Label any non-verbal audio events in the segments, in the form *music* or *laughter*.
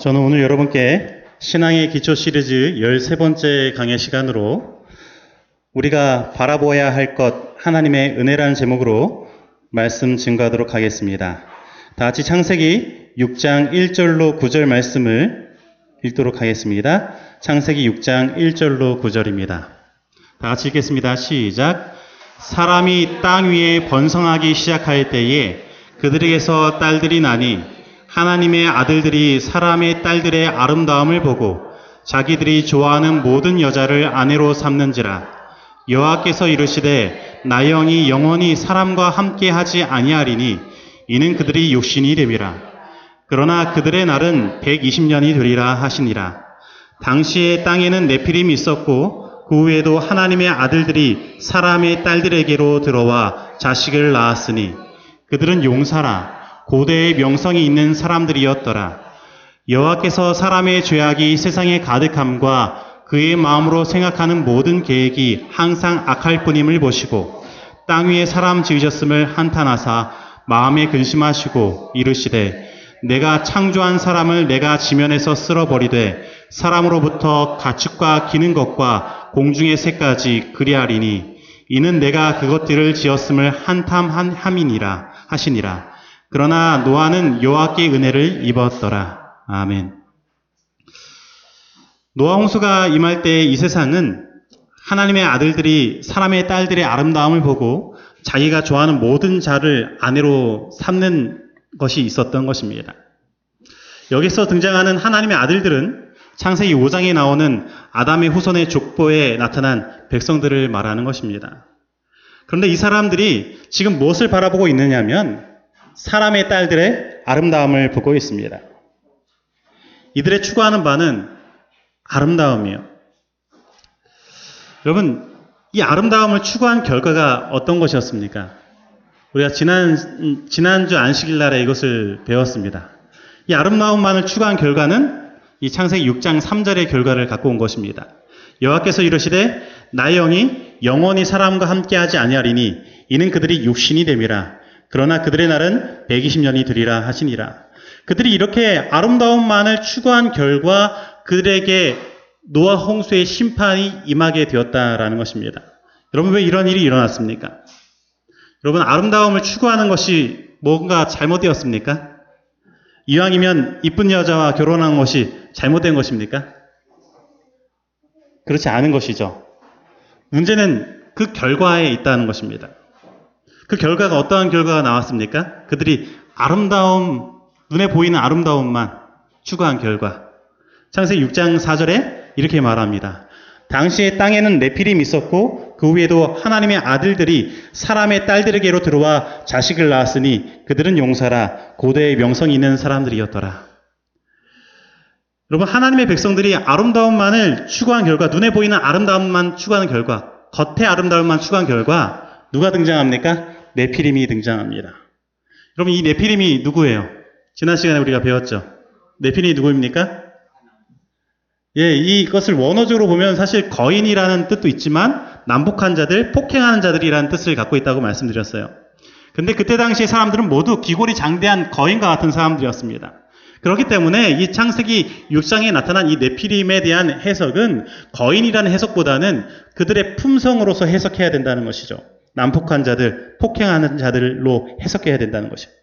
저는 오늘 여러분께 신앙의 기초 시리즈 13번째 강의 시간으로 우리가 바라보아야 할 것 하나님의 은혜라는 제목으로 말씀 증거하도록 하겠습니다. 다 같이 창세기 6장 1절로 9절 말씀을 읽도록 하겠습니다. 창세기 6장 1절로 9절입니다. 다 같이 읽겠습니다. 시작. 사람이 땅 위에 번성하기 시작할 때에 그들에게서 딸들이 나니 하나님의 아들들이 사람의 딸들의 아름다움을 보고 자기들이 좋아하는 모든 여자를 아내로 삼는지라. 여호와께서 이르시되 나 영이 영원히 사람과 함께 하지 아니하리니 이는 그들이 육신이 됨이라. 그러나 그들의 날은 120년이 되리라 하시니라. 당시에 땅에는 네피림이 있었고 그 후에도 하나님의 아들들이 사람의 딸들에게로 들어와 자식을 낳았으니 그들은 용사라 고대의 명성이 있는 사람들이었더라. 여호와께서 사람의 죄악이 세상에 가득함과 그의 마음으로 생각하는 모든 계획이 항상 악할 뿐임을 보시고 땅 위에 사람 지으셨음을 한탄하사 마음에 근심하시고 이르시되 내가 창조한 사람을 내가 지면에서 쓸어버리되 사람으로부터 가축과 기는 것과 공중의 새까지 그리하리니 이는 내가 그것들을 지었음을 한탐함이니라 하시니라. 그러나 노아는 여호와께 은혜를 입었더라. 아멘. 노아 홍수가 임할 때 이 세상은 하나님의 아들들이 사람의 딸들의 아름다움을 보고 자기가 좋아하는 모든 자를 아내로 삼는 것이 있었던 것입니다. 여기서 등장하는 하나님의 아들들은 창세기 5장에 나오는 아담의 후손의 족보에 나타난 백성들을 말하는 것입니다. 그런데 이 사람들이 지금 무엇을 바라보고 있느냐면 사람의 딸들의 아름다움을 보고 있습니다. 이들의 추구하는 바는 아름다움이요. 여러분, 이 아름다움을 추구한 결과가 어떤 것이었습니까? 우리가 지난, 지난주 안식일 날에 이것을 배웠습니다. 이 아름다움만을 추구한 결과는 이 창세기 6장 3절의 결과를 갖고 온 것입니다. 여호와께서 이르시되 나의 영이 영원히 사람과 함께하지 아니하리니 이는 그들이 육신이 됨이라 그러나 그들의 날은 120년이 되리라 하시니라. 그들이 이렇게 아름다움만을 추구한 결과 그들에게 노아 홍수의 심판이 임하게 되었다라는 것입니다. 여러분 왜 이런 일이 일어났습니까? 여러분 아름다움을 추구하는 것이 뭔가 잘못되었습니까? 이왕이면 이쁜 여자와 결혼한 것이 잘못된 것입니까? 그렇지 않은 것이죠. 문제는 그 결과에 있다는 것입니다. 그 결과가 어떠한 결과가 나왔습니까? 그들이 아름다움, 눈에 보이는 아름다움만 추구한 결과. 창세기 6장 4절에 이렇게 말합니다. 당시에 땅에는 네피림이 있었고 그 후에도 하나님의 아들들이 사람의 딸들에게로 들어와 자식을 낳았으니 그들은 용사라 고대의 명성이 있는 사람들이었더라. 여러분 하나님의 백성들이 아름다움만을 추구한 결과 눈에 보이는 아름다움만 추구하는 결과 겉의 아름다움만 추구한 결과 누가 등장합니까? 네피림이 등장합니다. 여러분 이 네피림이 누구예요? 지난 시간에 우리가 배웠죠. 네피림이 누구입니까? 예, 이것을 원어적으로 보면 사실 거인이라는 뜻도 있지만 남북한 자들, 폭행하는 자들이라는 뜻을 갖고 있다고 말씀드렸어요. 근데 그때 당시 사람들은 모두 기골이 장대한 거인과 같은 사람들이었습니다. 그렇기 때문에 이 창세기 6장에 나타난 이 네피림에 대한 해석은 거인이라는 해석보다는 그들의 품성으로서 해석해야 된다는 것이죠. 난폭한 자들, 폭행하는 자들로 해석해야 된다는 것입니다.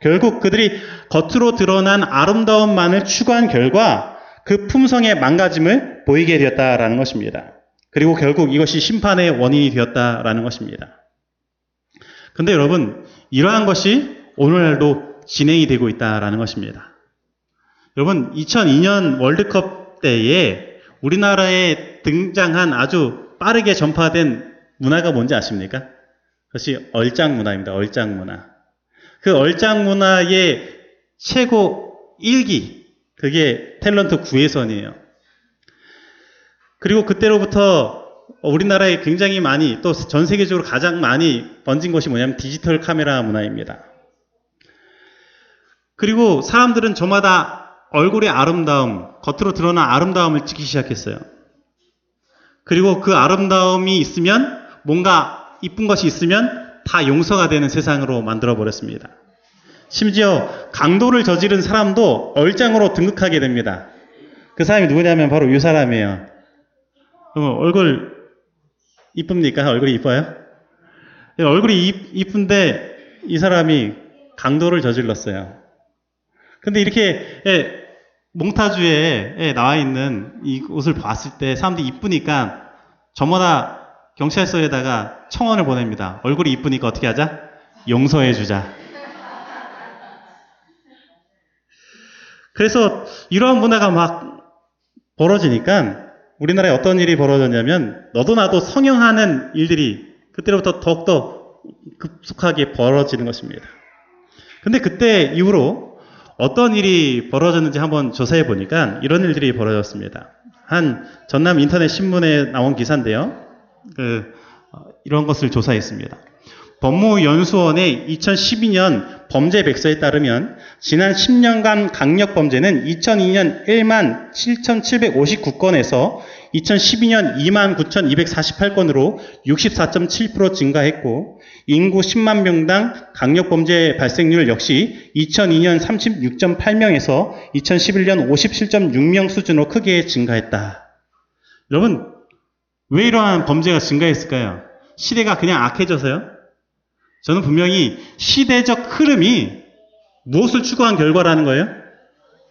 결국 그들이 겉으로 드러난 아름다움만을 추구한 결과 그 품성의 망가짐을 보이게 되었다라는 것입니다. 그리고 결국 이것이 심판의 원인이 되었다라는 것입니다. 근데 여러분, 이러한 것이 오늘날도 진행이 되고 있다라는 것입니다. 여러분, 2002년 월드컵 때에 우리나라에 등장한 아주 빠르게 전파된 문화가 뭔지 아십니까? 그것이 얼짱 문화입니다. 얼짱 문화. 그 얼짱 문화의 최고 1기, 그게 탤런트 구혜선이에요. 그리고 그때로부터 우리나라에 굉장히 많이 또 전 세계적으로 가장 많이 번진 것이 뭐냐면 디지털 카메라 문화입니다. 그리고 사람들은 저마다 얼굴의 아름다움, 겉으로 드러난 아름다움을 찍기 시작했어요. 그리고 그 아름다움이 있으면 뭔가 이쁜 것이 있으면 다 용서가 되는 세상으로 만들어 버렸습니다. 심지어 강도를 저지른 사람도 얼짱으로 등극하게 됩니다. 그 사람이 누구냐면 바로 이 사람이에요. 그럼 얼굴 이쁩니까? 얼굴이 이뻐요? 예, 얼굴이 이- 이쁜데 이 사람이 강도를 저질렀어요. 근데 이렇게 예, 몽타주에 예, 나와 있는 이 옷을 봤을 때 사람들이 이쁘니까 저마다 경찰서에다가 청원을 보냅니다. 얼굴이 이쁘니까 어떻게 하자? 용서해 주자. 그래서 이러한 문화가 막 벌어지니까 우리나라에 어떤 일이 벌어졌냐면 너도 나도 성형하는 일들이 그때부터 더욱더 급속하게 벌어지는 것입니다. 근데 그때 이후로 어떤 일이 벌어졌는지 한번 조사해 보니까 이런 일들이 벌어졌습니다. 한 전남 인터넷 신문에 나온 기사인데요. 그 어, 이런 것을 조사했습니다. 법무연수원의 2012년 범죄 백서에 따르면 지난 10년간 강력 범죄는 2002년 1만 7,759건에서 2012년 2만 9,248건으로 64.7% 증가했고 인구 10만 명당 강력 범죄 발생률 역시 2002년 36.8명에서 2011년 57.6명 수준으로 크게 증가했다. 여러분 왜 이러한 범죄가 증가했을까요? 시대가 그냥 악해져서요? 저는 분명히 시대적 흐름이 무엇을 추구한 결과라는 거예요?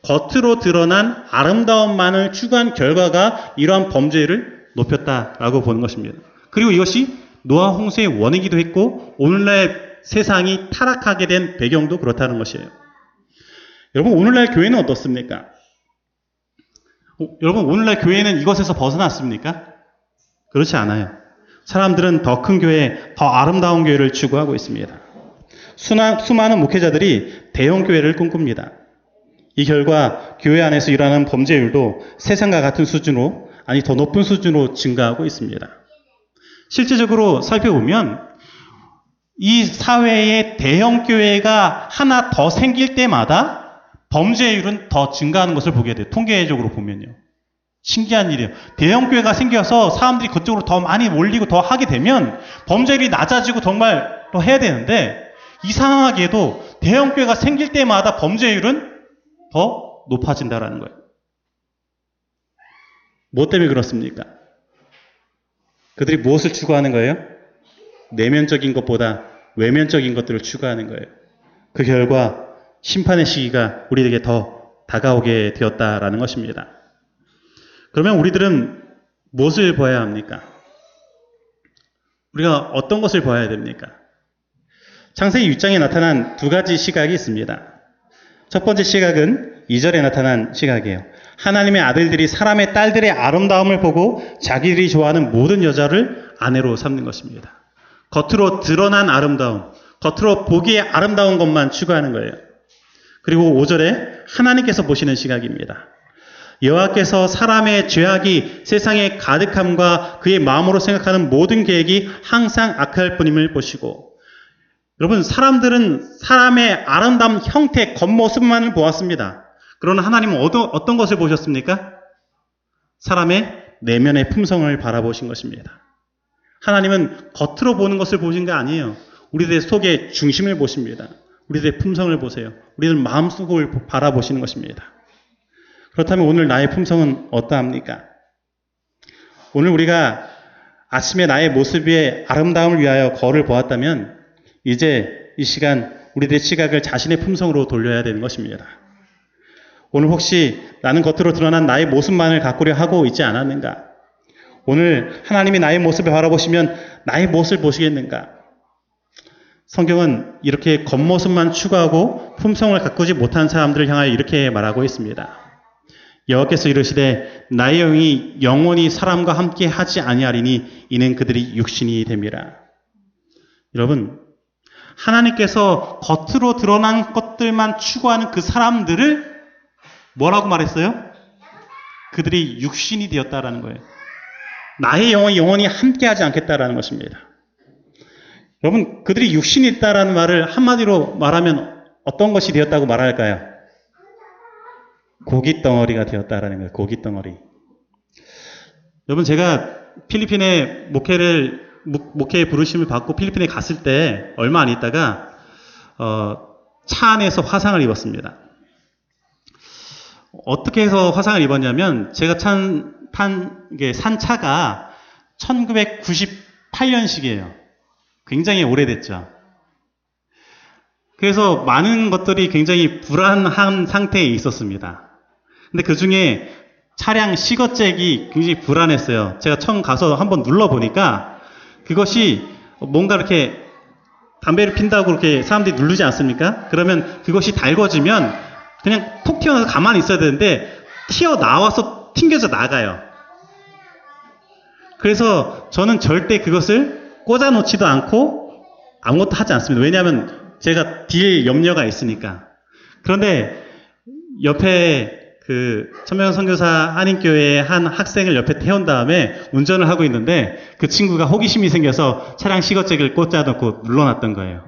겉으로 드러난 아름다움만을 추구한 결과가 이러한 범죄를 높였다라고 보는 것입니다. 그리고 이것이 노아 홍수의 원이기도 했고 오늘날 세상이 타락하게 된 배경도 그렇다는 것이에요. 여러분 오늘날 교회는 어떻습니까? 어, 여러분 오늘날 교회는 이것에서 벗어났습니까? 그렇지 않아요. 사람들은 더 큰 교회, 더 아름다운 교회를 추구하고 있습니다. 수나, 수많은 목회자들이 대형 교회를 꿈꿉니다. 이 결과 교회 안에서 일어나는 범죄율도 세상과 같은 수준으로, 아니 더 높은 수준으로 증가하고 있습니다. 실제적으로 살펴보면 이 사회에 대형 교회가 하나 더 생길 때마다 범죄율은 더 증가하는 것을 보게 돼요. 통계적으로 보면요. 신기한 일이에요. 대형 교회가 생겨서 사람들이 그쪽으로 더 많이 몰리고 더 하게 되면 범죄율이 낮아지고 정말 또 해야 되는데 이상하게도 대형 교회가 생길 때마다 범죄율은 더 높아진다라는 거예요. 뭐 때문에 그렇습니까? 그들이 무엇을 추구하는 거예요? 내면적인 것보다 외면적인 것들을 추구하는 거예요. 그 결과 심판의 시기가 우리에게 더 다가오게 되었다라는 것입니다. 그러면 우리들은 무엇을 보아야 합니까? 우리가 어떤 것을 보아야 됩니까? 창세기 6장에 나타난 두 가지 시각이 있습니다. 첫 번째 시각은 2절에 나타난 시각이에요. 하나님의 아들들이 사람의 딸들의 아름다움을 보고 자기들이 좋아하는 모든 여자를 아내로 삼는 것입니다. 겉으로 드러난 아름다움, 겉으로 보기에 아름다운 것만 추구하는 거예요. 그리고 5절에 하나님께서 보시는 시각입니다. 여호와께서 사람의 죄악이 세상에 가득함과 그의 마음으로 생각하는 모든 계획이 항상 악할 뿐임을 보시고 여러분 사람들은 사람의 아름다운 형태 겉모습만을 보았습니다. 그러나 하나님은 어떤, 것을 보셨습니까? 사람의 내면의 품성을 바라보신 것입니다. 하나님은 겉으로 보는 것을 보신 게 아니에요. 우리들의 속의 중심을 보십니다. 우리들의 품성을 보세요. 우리들 마음속을 바라보시는 것입니다. 그렇다면 오늘 나의 품성은 어떠합니까? 오늘 우리가 아침에 나의 모습의 아름다움을 위하여 거울을 보았다면 이제 이 시간 우리들의 시각을 자신의 품성으로 돌려야 되는 것입니다. 오늘 혹시 나는 겉으로 드러난 나의 모습만을 가꾸려 하고 있지 않았는가? 오늘 하나님이 나의 모습을 바라보시면 나의 모습을 보시겠는가? 성경은 이렇게 겉모습만 추구하고 품성을 가꾸지 못한 사람들을 향하여 이렇게 말하고 있습니다. 여호와께서 이르시되 나의 영이 영원히 사람과 함께 하지 아니하리니 이는 그들이 육신이 됨이라. 여러분 하나님께서 겉으로 드러난 것들만 추구하는 그 사람들을 뭐라고 말했어요? 그들이 육신이 되었다라는 거예요. 나의 영혼이 영원히 함께 하지 않겠다라는 것입니다. 여러분, 그들이 육신이 있다라는 말을 한마디로 말하면 어떤 것이 되었다고 말할까요? 고기 덩어리가 되었다라는 거예요. 고기 덩어리. 여러분, 제가 필리핀에 목회를, 목- 목회의 부르심을 받고 필리핀에 갔을 때 얼마 안 있다가, 어, 차 안에서 화상을 입었습니다. 어떻게 해서 화상을 입었냐면 제가 찬, 탄, 산 차가 1998년식이에요. 굉장히 오래됐죠. 그래서 많은 것들이 굉장히 불안한 상태에 있었습니다. 근데 그 중에 차량 시거잭이 굉장히 불안했어요. 제가 처음 가서 한번 눌러보니까 그것이 뭔가 이렇게 담배를 핀다고 그렇게 사람들이 누르지 않습니까? 그러면 그것이 달궈지면 그냥 톡 튀어나와서 가만히 있어야 되는데 튀어나와서 튕겨져 나가요. 그래서 저는 절대 그것을 꽂아 놓지도 않고 아무것도 하지 않습니다. 왜냐하면 제가 딜 염려가 있으니까. 그런데 옆에 그 천명 선교사 한인교회의 한 학생을 옆에 태운 다음에 운전을 하고 있는데 그 친구가 호기심이 생겨서 차량 시거잭을 꽂아 놓고 눌러놨던 거예요.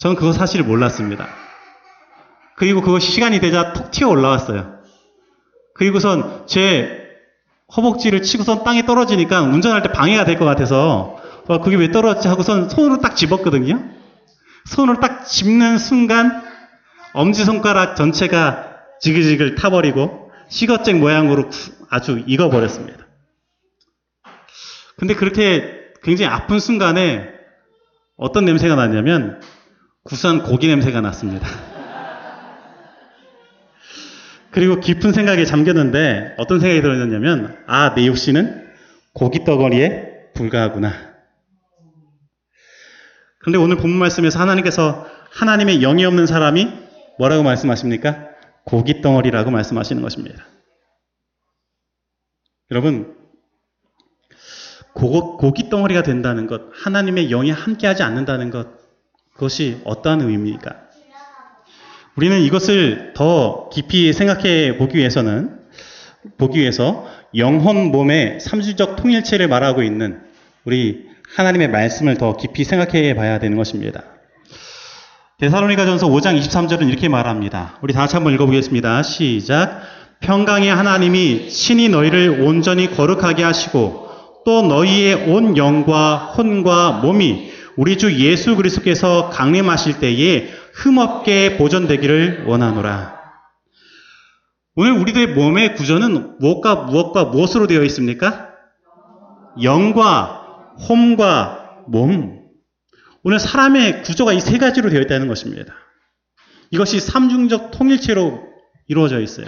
저는 그거 사실을 몰랐습니다. 그리고 그것이 시간이 되자 톡 튀어 올라왔어요. 그리고선 제 허벅지를 치고선 땅에 떨어지니까 운전할 때 방해가 될 것 같아서 어, 그게 왜 떨어졌지 하고선 손으로 딱 집었거든요. 손으로 딱 집는 순간 엄지손가락 전체가 지글지글 타버리고 시거잭 모양으로 아주 익어버렸습니다. 근데 그렇게 굉장히 아픈 순간에 어떤 냄새가 났냐면 구수한 고기 냄새가 났습니다. *laughs* 그리고 깊은 생각에 잠겼는데 어떤 생각이 들었냐면 아, 내 육신은 고기 덩어리에 불과하구나. 그런데 오늘 본문 말씀에서 하나님께서 하나님의 영이 없는 사람이 뭐라고 말씀하십니까? 고기 덩어리라고 말씀하시는 것입니다. 여러분, 고, 고기 덩어리가 된다는 것, 하나님의 영이 함께하지 않는다는 것, 그것이 어떠한 의미입니까? 우리는 이것을 더 깊이 생각해 보기 위해서는 보기 위해서 영혼 몸의 삼주적 통일체를 말하고 있는 우리 하나님의 말씀을 더 깊이 생각해 봐야 되는 것입니다. 데살로니가전서 5장 23절은 이렇게 말합니다. 우리 다 같이 한번 읽어보겠습니다. 시작. 평강의 하나님이 친히 너희를 온전히 거룩하게 하시고 또 너희의 온 영과 혼과 몸이 우리 주 예수 그리스도께서 강림하실 때에 흠없게 보존되기를 원하노라. 오늘 우리들의 몸의 구조는 무엇과 무엇과 무엇으로 되어 있습니까? 영과 홈과 몸. 오늘 사람의 구조가 이 세 가지로 되어 있다는 것입니다. 이것이 삼중적 통일체로 이루어져 있어요.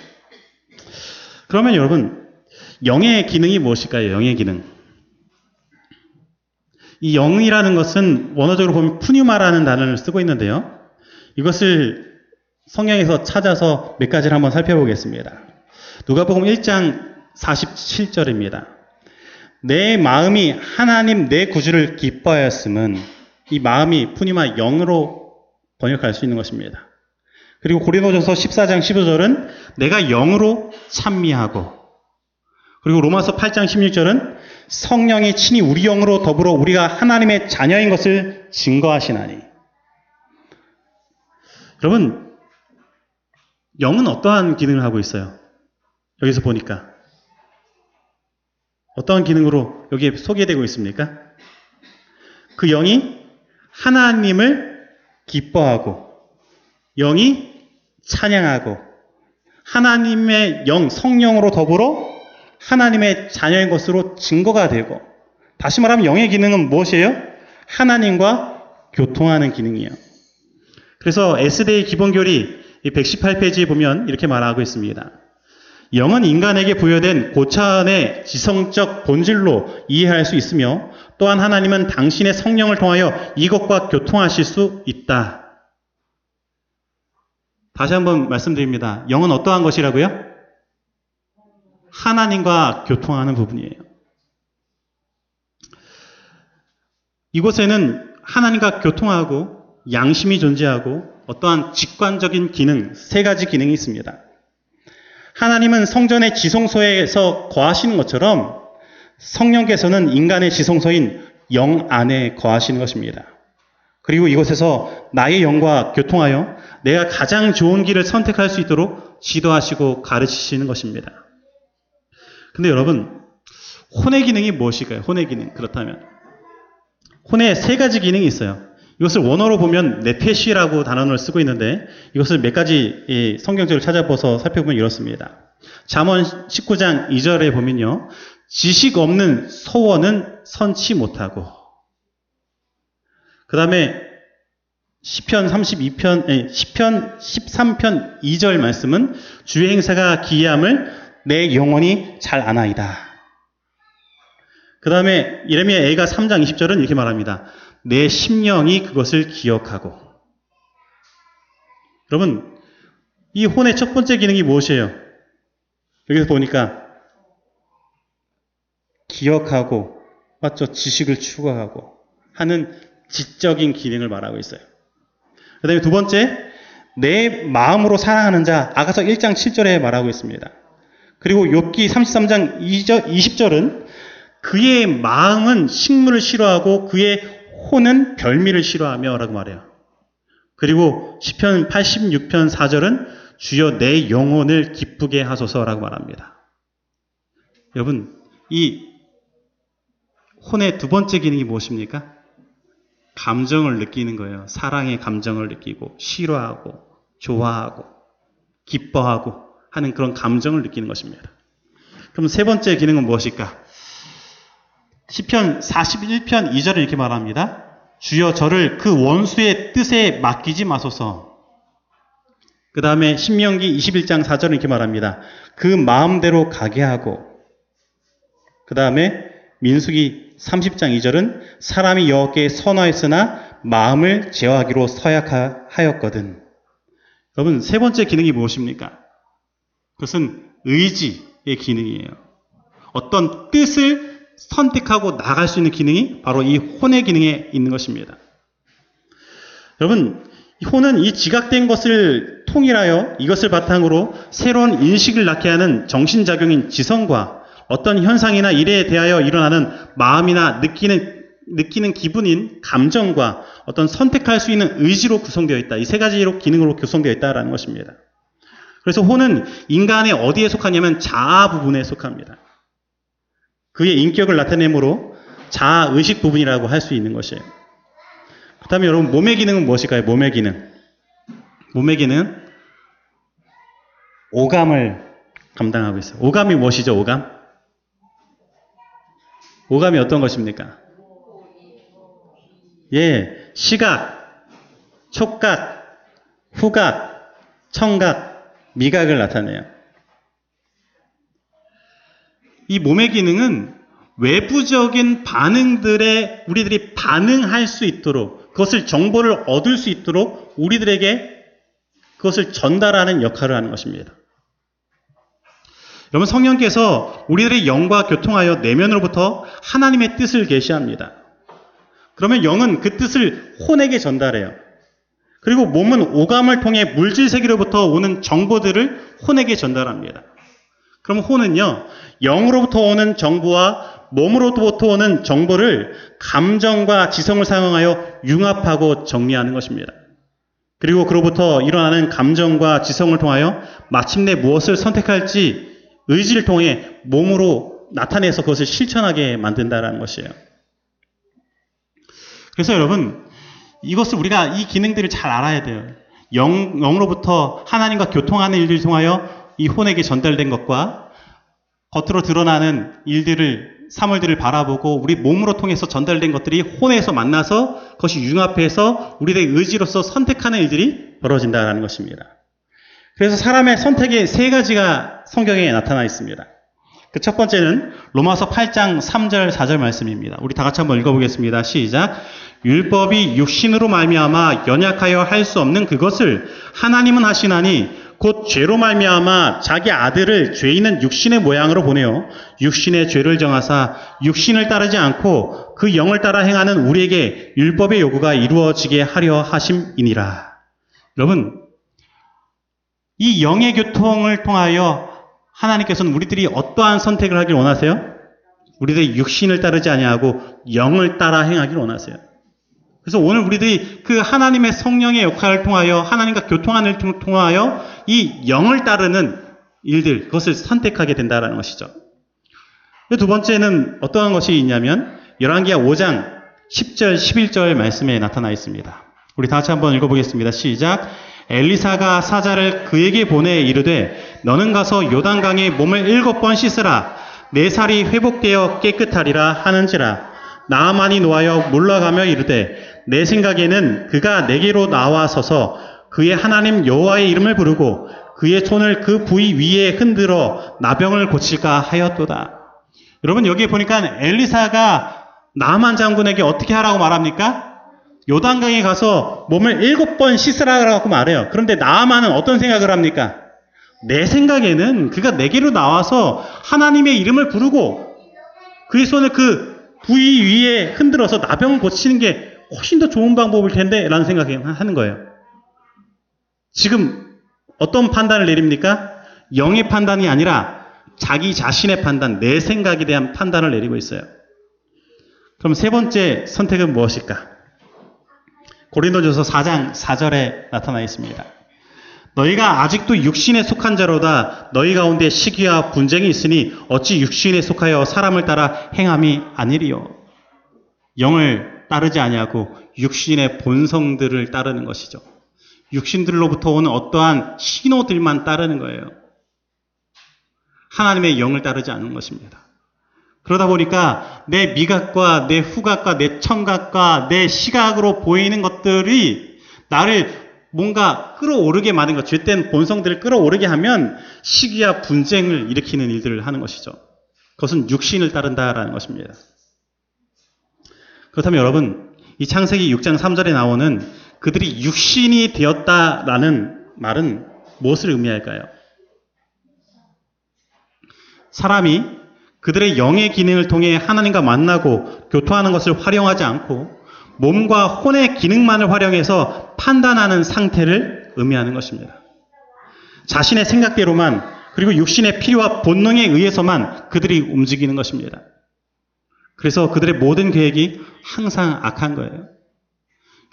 그러면 여러분, 영의 기능이 무엇일까요? 영의 기능. 이 영이라는 것은 원어적으로 보면 푸뉴마라는 단어를 쓰고 있는데요. 이것을 성경에서 찾아서 몇 가지를 한번 살펴보겠습니다. 누가복음 1장 47절입니다. 내 마음이 하나님 내 구주를 기뻐하였음은 이 마음이 푸니마 영으로 번역할 수 있는 것입니다. 그리고 고린도전서 14장 15절은 내가 영으로 찬미하고 그리고 로마서 8장 16절은 성령이 친히 우리 영으로 더불어 우리가 하나님의 자녀인 것을 증거하시나니. 여러분, 영은 어떠한 기능을 하고 있어요? 여기서 보니까. 어떠한 기능으로 여기에 소개되고 있습니까? 그 영이 하나님을 기뻐하고, 영이 찬양하고, 하나님의 영, 성령으로 더불어 하나님의 자녀인 것으로 증거가 되고, 다시 말하면 영의 기능은 무엇이에요? 하나님과 교통하는 기능이에요. 그래서 S대의 기본교리 118페이지에 보면 이렇게 말하고 있습니다. 영은 인간에게 부여된 고차원의 지성적 본질로 이해할 수 있으며 또한 하나님은 당신의 성령을 통하여 이것과 교통하실 수 있다. 다시 한번 말씀드립니다. 영은 어떠한 것이라고요? 하나님과 교통하는 부분이에요. 이곳에는 하나님과 교통하고 양심이 존재하고 어떠한 직관적인 기능, 세 가지 기능이 있습니다. 하나님은 성전의 지성소에서 거하시는 것처럼 성령께서는 인간의 지성소인 영 안에 거하시는 것입니다. 그리고 이곳에서 나의 영과 교통하여 내가 가장 좋은 길을 선택할 수 있도록 지도하시고 가르치시는 것입니다. 근데 여러분, 혼의 기능이 무엇일까요? 혼의 기능. 그렇다면. 혼의 세 가지 기능이 있어요. 이것을 원어로 보면 네페시라고 단어를 쓰고 있는데 이것을 몇 가지 이 성경적으로 찾아보서 살펴보면 이렇습니다. 잠언 19장 2절에 보면요. 지식 없는 소원은 선치 못하고 그 다음에 시편 32편, 아니, 시편 13편 2절 말씀은 주의 행사가 기이함을 내 영혼이 잘 아나이다. 그 다음에 예레미야 애가 3장 20절은 이렇게 말합니다. 내 심령이 그것을 기억하고. 여러분, 이 혼의 첫 번째 기능이 무엇이에요? 여기서 보니까 기억하고, 맞죠? 지식을 추구하고 하는 지적인 기능을 말하고 있어요. 그 다음에 두 번째, 내 마음으로 사랑하는 자, 아가서 1장 7절에 말하고 있습니다. 그리고 욥기 33장 20절은 그의 마음은 식물을 싫어하고 그의 혼은 별미를 싫어하며 라고 말해요. 그리고 시편 86편 4절은 주여 내 영혼을 기쁘게 하소서라고 말합니다. 여러분, 이 혼의 두 번째 기능이 무엇입니까? 감정을 느끼는 거예요. 사랑의 감정을 느끼고, 싫어하고, 좋아하고, 기뻐하고 하는 그런 감정을 느끼는 것입니다. 그럼 세 번째 기능은 무엇일까? 시편 41편 2절에 이렇게 말합니다. 주여 저를 그 원수의 뜻에 맡기지 마소서. 그 다음에 신명기 21장 4절은 이렇게 말합니다. 그 마음대로 가게 하고. 그 다음에 민수기 30장 2절은 사람이 여호와께 선화했으나 마음을 제어하기로 서약하였거든. 여러분 세 번째 기능이 무엇입니까? 그것은 의지의 기능이에요. 어떤 뜻을 선택하고 나갈 수 있는 기능이 바로 이 혼의 기능에 있는 것입니다. 여러분, 이 혼은 이 지각된 것을 통일하여 이것을 바탕으로 새로운 인식을 낳게 하는 정신작용인 지성과 어떤 현상이나 일에 대하여 일어나는 마음이나 느끼는, 느끼는 기분인 감정과 어떤 선택할 수 있는 의지로 구성되어 있다. 이 세 가지로 기능으로 구성되어 있다라는 것입니다. 그래서 혼은 인간의 어디에 속하냐면 자아 부분에 속합니다. 그의 인격을 나타내므로 자아 의식 부분이라고 할 수 있는 것이에요. 그 다음에 여러분 몸의 기능은 무엇일까요? 몸의 기능. 몸의 기능 오감을 감당하고 있어요. 오감이 무엇이죠? 오감? 오감이 어떤 것입니까? 예, 시각, 촉각, 후각, 청각, 미각을 나타내요. 이 몸의 기능은 외부적인 반응들에 우리들이 반응할 수 있도록 그것을 정보를 얻을 수 있도록 우리들에게 그것을 전달하는 역할을 하는 것입니다. 여러분 성령께서 우리들의 영과 교통하여 내면으로부터 하나님의 뜻을 계시합니다. 그러면 영은 그 뜻을 혼에게 전달해요. 그리고 몸은 오감을 통해 물질 세계로부터 오는 정보들을 혼에게 전달합니다. 그럼 혼은요, 영으로부터 오는 정보와 몸으로부터 오는 정보를 감정과 지성을 사용하여 융합하고 정리하는 것입니다. 그리고 그로부터 일어나는 감정과 지성을 통하여 마침내 무엇을 선택할지 의지를 통해 몸으로 나타내서 그것을 실천하게 만든다라는 것이에요. 그래서 여러분, 이것을 우리가 이 기능들을 잘 알아야 돼요. 영, 영으로부터 하나님과 교통하는 일들을 통하여 이 혼에게 전달된 것과 겉으로 드러나는 일들을 사물들을 바라보고 우리 몸으로 통해서 전달된 것들이 혼에서 만나서 그것이 융합해서 우리의 의지로서 선택하는 일들이 벌어진다는 것입니다. 그래서 사람의 선택의 세 가지가 성경에 나타나 있습니다. 그 첫 번째는 로마서 8장 3절 4절 말씀입니다. 우리 다 같이 한번 읽어보겠습니다. 시작. 율법이 육신으로 말미암아 연약하여 할 수 없는 그것을 하나님은 하시나니 곧 죄로 말미암아 자기 아들을 죄 있는 육신의 모양으로 보내어 육신의 죄를 정하사 육신을 따르지 않고 그 영을 따라 행하는 우리에게 율법의 요구가 이루어지게 하려 하심이니라. 여러분, 이 영의 교통을 통하여 하나님께서는 우리들이 어떠한 선택을 하길 원하세요? 우리들의 육신을 따르지 아니하고 영을 따라 행하길 원하세요. 그래서 오늘 우리들이 그 하나님의 성령의 역할을 통하여 하나님과 교통하는 일을 통하여 이 영을 따르는 일들 그것을 선택하게 된다는 것이죠. 두 번째는 어떠한 것이 있냐면 열왕기하 5장 10절, 11절 말씀에 나타나 있습니다. 우리 다 같이 한번 읽어보겠습니다. 시작. 엘리사가 사자를 그에게 보내 이르되 너는 가서 요단강에 몸을 일곱 번 씻으라 내 살이 회복되어 깨끗하리라 하는지라 나만이 놓아여 물러가며 이르되 내 생각에는 그가 내게로 나와서서 그의 하나님 여호와의 이름을 부르고 그의 손을 그 부위 위에 흔들어 나병을 고칠까 하였도다. 여러분 여기에 보니까 엘리사가 나만 장군에게 어떻게 하라고 말합니까? 요단강에 가서 몸을 일곱 번 씻으라고 말해요. 그런데 나아만은 어떤 생각을 합니까? 내 생각에는 그가 내게로 나와서 하나님의 이름을 부르고 그의 손을 그 부위 위에 흔들어서 나병을 고치는 게 훨씬 더 좋은 방법일 텐데 라는 생각을 하는 거예요. 지금 어떤 판단을 내립니까? 영의 판단이 아니라 자기 자신의 판단, 내 생각에 대한 판단을 내리고 있어요. 그럼 세 번째 선택은 무엇일까? 고린도전서 4장 4절에 나타나 있습니다. 너희가 아직도 육신에 속한 자로다 너희 가운데 시기와 분쟁이 있으니 어찌 육신에 속하여 사람을 따라 행함이 아니리요. 영을 따르지 아니하고 육신의 본성들을 따르는 것이죠. 육신들로부터 오는 어떠한 신호들만 따르는 거예요. 하나님의 영을 따르지 않는 것입니다. 그러다 보니까 내 미각과 내 후각과 내 청각과 내 시각으로 보이는 것들이 나를 뭔가 끌어오르게 만든 것, 죄된 본성들을 끌어오르게 하면 시기와 분쟁을 일으키는 일들을 하는 것이죠. 그것은 육신을 따른다라는 것입니다. 그렇다면 여러분, 이 창세기 6장 3절에 나오는 그들이 육신이 되었다라는 말은 무엇을 의미할까요? 사람이 그들의 영의 기능을 통해 하나님과 만나고 교토하는 것을 활용하지 않고 몸과 혼의 기능만을 활용해서 판단하는 상태를 의미하는 것입니다. 자신의 생각대로만 그리고 육신의 필요와 본능에 의해서만 그들이 움직이는 것입니다. 그래서 그들의 모든 계획이 항상 악한 거예요.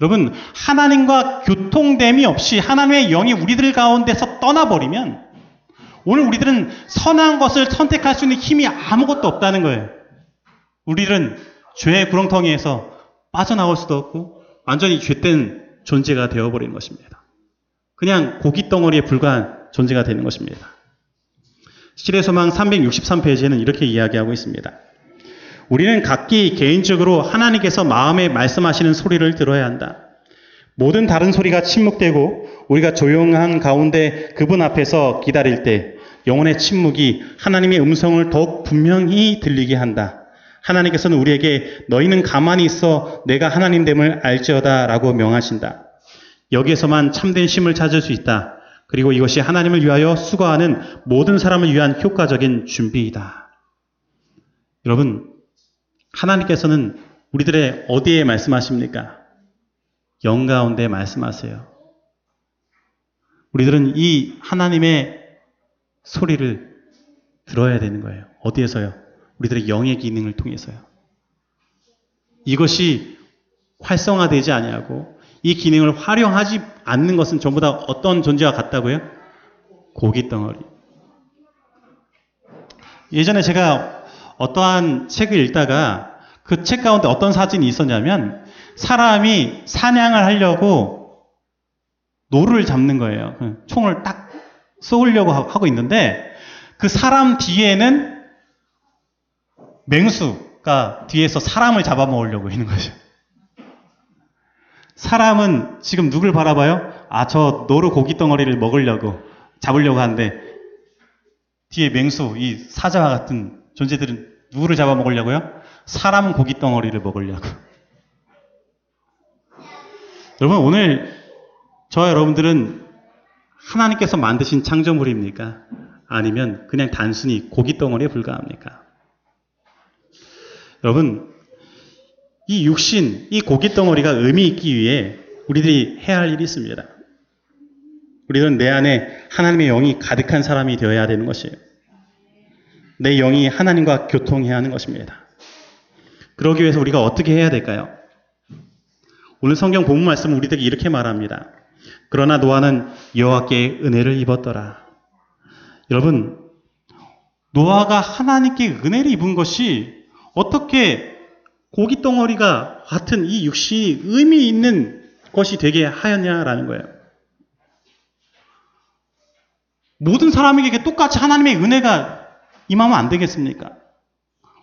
여러분, 하나님과 교통됨이 없이 하나님의 영이 우리들 가운데서 떠나버리면 오늘 우리들은 선한 것을 선택할 수 있는 힘이 아무것도 없다는 거예요. 우리들은 죄의 구렁텅이에서 빠져나올 수도 없고 완전히 죄된 존재가 되어버리는 것입니다. 그냥 고기 덩어리에 불과한 존재가 되는 것입니다. 실의 소망 363페이지에는 이렇게 이야기하고 있습니다. 우리는 각기 개인적으로 하나님께서 마음에 말씀하시는 소리를 들어야 한다. 모든 다른 소리가 침묵되고 우리가 조용한 가운데 그분 앞에서 기다릴 때 영혼의 침묵이 하나님의 음성을 더욱 분명히 들리게 한다. 하나님께서는 우리에게 너희는 가만히 있어 내가 하나님됨을 알지어다 라고 명하신다. 여기에서만 참된 심을 찾을 수 있다. 그리고 이것이 하나님을 위하여 수고하는 모든 사람을 위한 효과적인 준비이다. 여러분, 하나님께서는 우리들의 어디에 말씀하십니까? 영 가운데 말씀하세요. 우리들은 이 하나님의 소리를 들어야 되는 거예요. 어디에서요? 우리들의 영의 기능을 통해서요. 이것이 활성화되지 아니하고 이 기능을 활용하지 않는 것은 전부 다 어떤 존재와 같다고요? 고기 덩어리. 예전에 제가 어떠한 책을 읽다가 그 책 가운데 어떤 사진이 있었냐면 사람이 사냥을 하려고 노루를 잡는 거예요. 그 총을 딱 쏘으려고 하고 있는데 그 사람 뒤에는 맹수가 뒤에서 사람을 잡아먹으려고 있는 거죠. 사람은 지금 누굴 바라봐요? 아, 저 노루 고기 덩어리를 먹으려고, 잡으려고 하는데, 뒤에 맹수, 이 사자와 같은 존재들은 누구를 잡아먹으려고요? 사람 고기 덩어리를 먹으려고. 여러분, 오늘 저와 여러분들은 하나님께서 만드신 창조물입니까? 아니면 그냥 단순히 고기 덩어리에 불과합니까? 여러분, 이 육신, 이 고기 덩어리가 의미 있기 위해 우리들이 해야 할 일이 있습니다. 우리는 내 안에 하나님의 영이 가득한 사람이 되어야 되는 것이에요. 내 영이 하나님과 교통해야 하는 것입니다. 그러기 위해서 우리가 어떻게 해야 될까요? 오늘 성경 본문 말씀은 우리들에게 이렇게 말합니다. 그러나 노아는 여호와께 은혜를 입었더라. 여러분, 노아가 하나님께 은혜를 입은 것이 어떻게 고기 덩어리가 같은 이 육신이 의미 있는 것이 되게 하였냐라는 거예요. 모든 사람에게 똑같이 하나님의 은혜가 임하면 안 되겠습니까?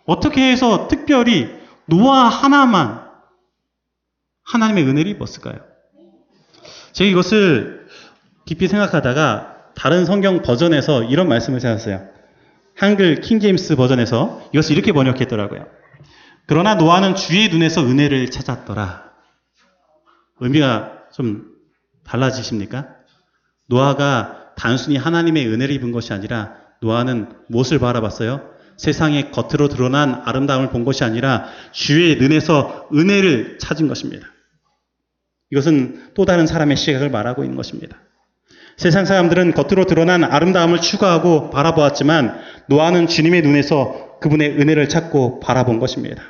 어떻게 해서 특별히 노아 하나만 하나님의 은혜를 입었을까요? 제가 이것을 깊이 생각하다가 다른 성경 버전에서 이런 말씀을 찾았어요. 한글 킹제임스 버전에서 이것을 이렇게 번역했더라고요. 그러나 노아는 주의 눈에서 은혜를 찾았더라. 의미가 좀 달라지십니까? 노아가 단순히 하나님의 은혜를 입은 것이 아니라 노아는 무엇을 바라봤어요? 세상의 겉으로 드러난 아름다움을 본 것이 아니라 주의 눈에서 은혜를 찾은 것입니다. 이것은 또 다른 사람의 시각을 말하고 있는 것입니다. 세상 사람들은 겉으로 드러난 아름다움을 추구하고 바라보았지만 노아는 주님의 눈에서 그분의 은혜를 찾고 바라본 것입니다.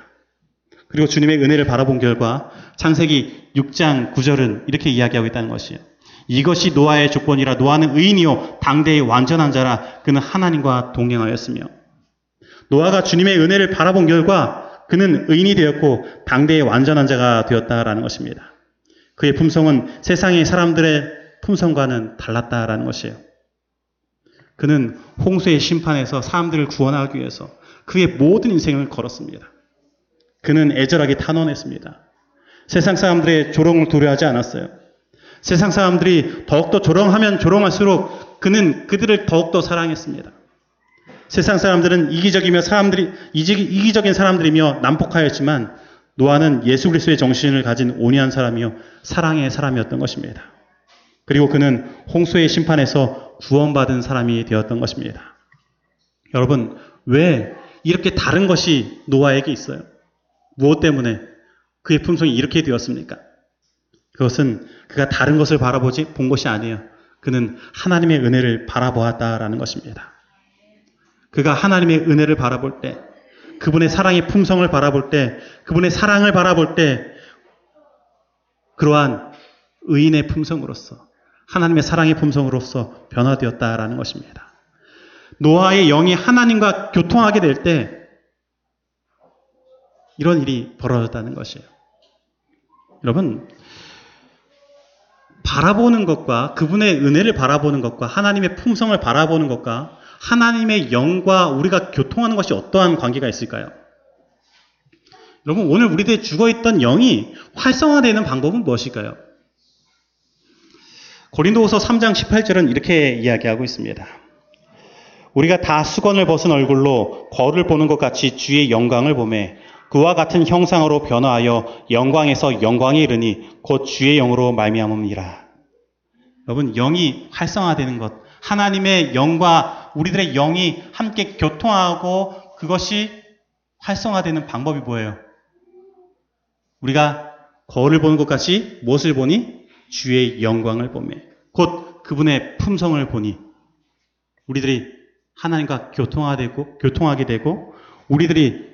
그리고 주님의 은혜를 바라본 결과 창세기 6장 9절은 이렇게 이야기하고 있다는 것이에요. 이것이 노아의 조건이라 노아는 의인이요 당대의 완전한 자라 그는 하나님과 동행하였으며 노아가 주님의 은혜를 바라본 결과 그는 의인이 되었고 당대의 완전한 자가 되었다라는 것입니다. 그의 품성은 세상의 사람들의 품성과는 달랐다라는 것이에요. 그는 홍수의 심판에서 사람들을 구원하기 위해서 그의 모든 인생을 걸었습니다. 그는 애절하게 탄원했습니다. 세상 사람들의 조롱을 두려워하지 않았어요. 세상 사람들이 더욱더 조롱하면 조롱할수록 그는 그들을 더욱더 사랑했습니다. 세상 사람들은 이기적이며 사람들이 이기적인 사람들이며 난폭하였지만 노아는 예수 그리스도의 정신을 가진 온유한 사람이요 사랑의 사람이었던 것입니다. 그리고 그는 홍수의 심판에서 구원받은 사람이 되었던 것입니다. 여러분, 왜 이렇게 다른 것이 노아에게 있어요? 무엇 때문에 그의 품성이 이렇게 되었습니까? 그것은 그가 다른 것을 바라보지 본 것이 아니에요. 그는 하나님의 은혜를 바라보았다라는 것입니다. 그가 하나님의 은혜를 바라볼 때, 그분의 사랑의 품성을 바라볼 때, 그분의 사랑을 바라볼 때, 그러한 의인의 품성으로서, 하나님의 사랑의 품성으로서 변화되었다라는 것입니다. 노아의 영이 하나님과 교통하게 될 때, 이런 일이 벌어졌다는 것이에요. 여러분, 바라보는 것과 그분의 은혜를 바라보는 것과 하나님의 품성을 바라보는 것과 하나님의 영과 우리가 교통하는 것이 어떠한 관계가 있을까요? 여러분, 오늘 우리들이 죽어 있던 영이 활성화되는 방법은 무엇일까요? 고린도후서 3장 18절은 이렇게 이야기하고 있습니다. 우리가 다 수건을 벗은 얼굴로 거울을 보는 것 같이 주의 영광을 보매 그와 같은 형상으로 변화하여 영광에서 영광에 이르니 곧 주의 영으로 말미암음이라. 여러분 영이 활성화되는 것, 하나님의 영과 우리들의 영이 함께 교통하고 그것이 활성화되는 방법이 뭐예요? 우리가 거울을 보는 것 같이 무엇을 보니? 주의 영광을 보매 곧 그분의 품성을 보니 우리들이 하나님과 교통화되고 교통하게 되고 우리들이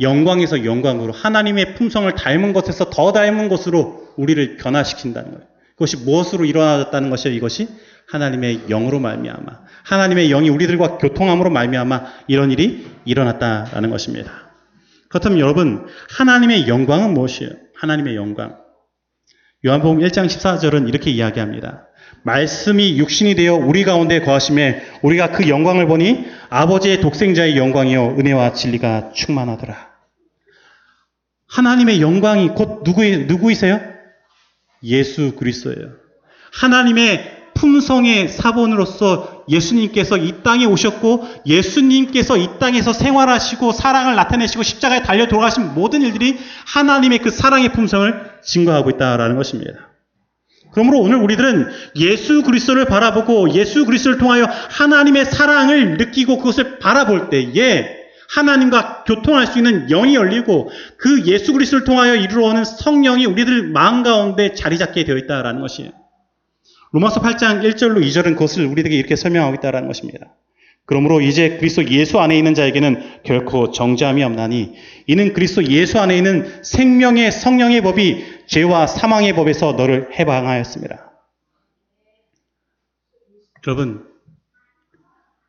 영광에서 영광으로 하나님의 품성을 닮은 것에서 더 닮은 것으로 우리를 변화시킨다는 거예요. 그것이 무엇으로 일어나졌다는 것이요? 이것이 하나님의 영으로 말미암아 하나님의 영이 우리들과 교통함으로 말미암아 이런 일이 일어났다라는 것입니다. 그렇다면 여러분 하나님의 영광은 무엇이에요? 하나님의 영광. 요한복음 1장 14절은 이렇게 이야기합니다. 말씀이 육신이 되어 우리 가운데 거하심에 우리가 그 영광을 보니 아버지의 독생자의 영광이요 은혜와 진리가 충만하더라. 하나님의 영광이 곧 누구, 누구이세요? 예수 그리스도예요. 하나님의 품성의 사본으로서 예수님께서 이 땅에 오셨고 예수님께서 이 땅에서 생활하시고 사랑을 나타내시고 십자가에 달려 돌아가신 모든 일들이 하나님의 그 사랑의 품성을 증거하고 있다라는 것입니다. 그러므로 오늘 우리들은 예수 그리스도를 바라보고 예수 그리스도를 통하여 하나님의 사랑을 느끼고 그것을 바라볼 때에 하나님과 교통할 수 있는 영이 열리고 그 예수 그리스도를 통하여 이루어오는 성령이 우리들 마음 가운데 자리 잡게 되어 있다라는 것이에요. 로마서 8장 1절로 2절은 그것을 우리에게 이렇게 설명하고 있다라는 것입니다. 그러므로 이제 그리스도 예수 안에 있는 자에게는 결코 정죄함이 없나니 이는 그리스도 예수 안에 있는 생명의 성령의 법이 죄와 사망의 법에서 너를 해방하였습니다. 여러분,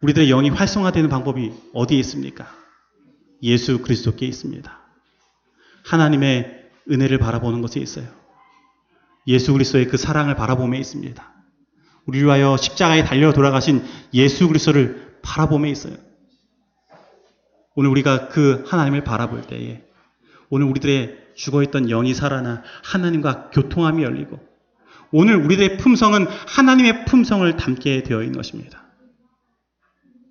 우리들의 영이 활성화되는 방법이 어디에 있습니까? 예수 그리스도께 있습니다. 하나님의 은혜를 바라보는 것에 있어요. 예수 그리스도의 그 사랑을 바라봄에 있습니다. 우리 위하여 십자가에 달려 돌아가신 예수 그리스도를 바라봄에 있어요. 오늘 우리가 그 하나님을 바라볼 때에 오늘 우리들의 죽어있던 영이 살아나 하나님과 교통함이 열리고 오늘 우리들의 품성은 하나님의 품성을 담게 되어 있는 것입니다.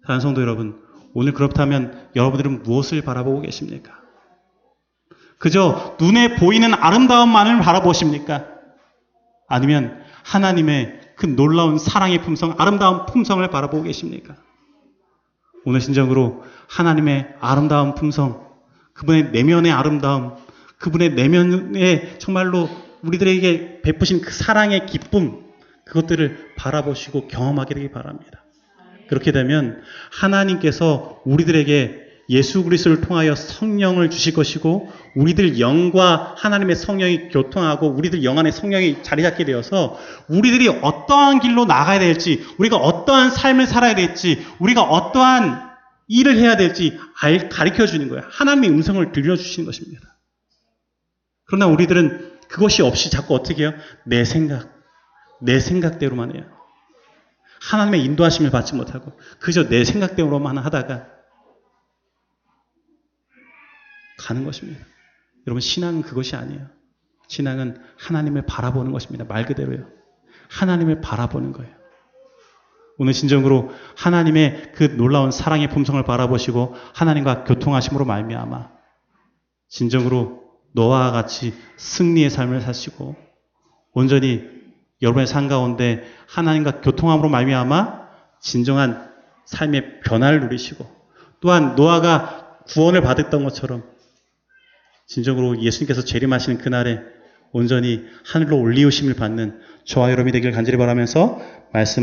사랑하는 성도 여러분, 오늘 그렇다면 여러분들은 무엇을 바라보고 계십니까? 그저 눈에 보이는 아름다움만을 바라보십니까? 아니면 하나님의 그 놀라운 사랑의 품성, 아름다운 품성을 바라보고 계십니까? 오늘 신정으로 하나님의 아름다운 품성, 그분의 내면의 아름다움, 그분의 내면에 정말로 우리들에게 베푸신 그 사랑의 기쁨, 그것들을 바라보시고 경험하게 되기 바랍니다. 그렇게 되면 하나님께서 우리들에게 예수 그리스도를 통하여 성령을 주실 것이고 우리들 영과 하나님의 성령이 교통하고 우리들 영 안에 성령이 자리 잡게 되어서 우리들이 어떠한 길로 나가야 될지 우리가 어떠한 삶을 살아야 될지 우리가 어떠한 일을 해야 될지 알, 가르쳐 주는 거예요. 하나님의 음성을 들려 주시는 것입니다. 그러나 우리들은 그것이 없이 자꾸 어떻게 해요? 내 생각, 내 생각대로만 해요. 하나님의 인도하심을 받지 못하고 그저 내 생각대로만 하다가 가는 것입니다. 여러분 신앙은 그것이 아니에요. 신앙은 하나님을 바라보는 것입니다. 말 그대로요. 하나님을 바라보는 거예요. 오늘 진정으로 하나님의 그 놀라운 사랑의 품성을 바라보시고 하나님과 교통하심으로 말미암아 진정으로 너와 같이 승리의 삶을 사시고 온전히 여러분의 삶 가운데 하나님과 교통함으로 말미암아 진정한 삶의 변화를 누리시고 또한 노아가 구원을 받았던 것처럼 진정으로 예수님께서 재림하시는 그날에 온전히 하늘로 올리우심을 받는 저와 여러분이 되길 간절히 바라면서 말씀